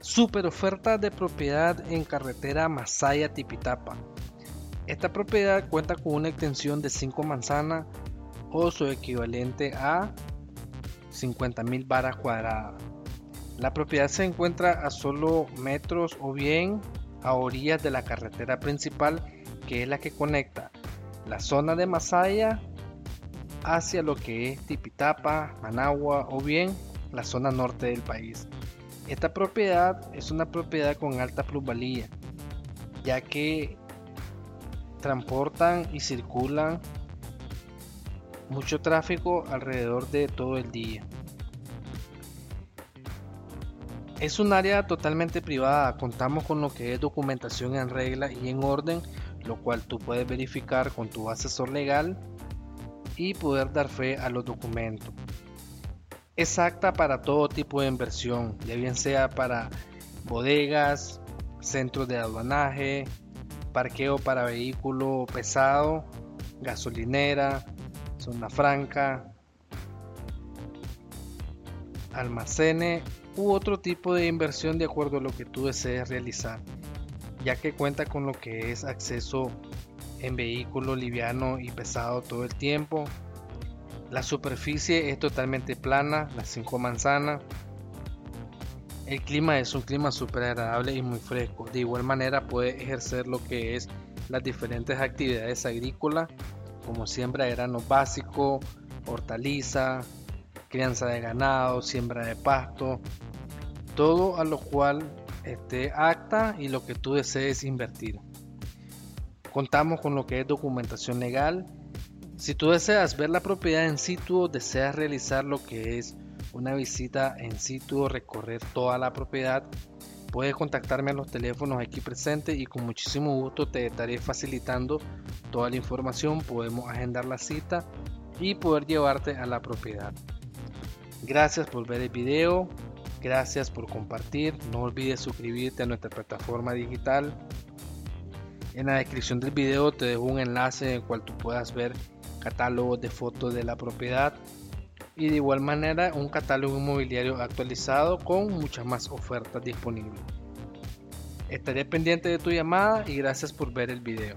Super oferta de propiedad en carretera Masaya Tipitapa. Esta propiedad cuenta con una extensión de 5 manzanas o su equivalente a 50.000 varas cuadradas. La propiedad se encuentra a solo metros o bien a orillas de la carretera principal que es la que conecta la zona de Masaya hacia lo que es Tipitapa, Managua o bien la zona norte del país. Esta propiedad es una propiedad con alta plusvalía, ya que transportan y circulan mucho tráfico alrededor de todo el día. Es un área totalmente privada, contamos con lo que es documentación en regla y en orden, lo cual tú puedes verificar con tu asesor legal y poder dar fe a los documentos exacta para todo tipo de inversión, ya bien sea para bodegas, centros de aduanaje, parqueo para vehículo pesado, gasolinera, zona franca, almacenes u otro tipo de inversión de acuerdo a lo que tú desees realizar, ya que cuenta con lo que es acceso en vehículo liviano y pesado todo el tiempo, la superficie es totalmente plana, las cinco manzanas. El clima es un clima súper agradable y muy fresco. De igual manera puede ejercer lo que es las diferentes actividades agrícolas, como siembra de grano básico, hortaliza, crianza de ganado, siembra de pasto, todo a lo cual esté acta y lo que tú desees invertir. Contamos con lo que es documentación legal si tú deseas ver la propiedad en situ o deseas realizar lo que es una visita en situ o recorrer toda la propiedad, puedes contactarme a los teléfonos aquí presentes y con muchísimo gusto te estaré facilitando toda la información. Podemos agendar la cita y poder llevarte a la propiedad. Gracias por ver el video, gracias por compartir, no olvides suscribirte a nuestra plataforma digital. En la descripción del video te dejo un enlace en el cual tú puedas ver catálogo de fotos de la propiedad y de igual manera un catálogo inmobiliario actualizado con muchas más ofertas disponibles. Estaré pendiente de tu llamada y gracias por ver el video.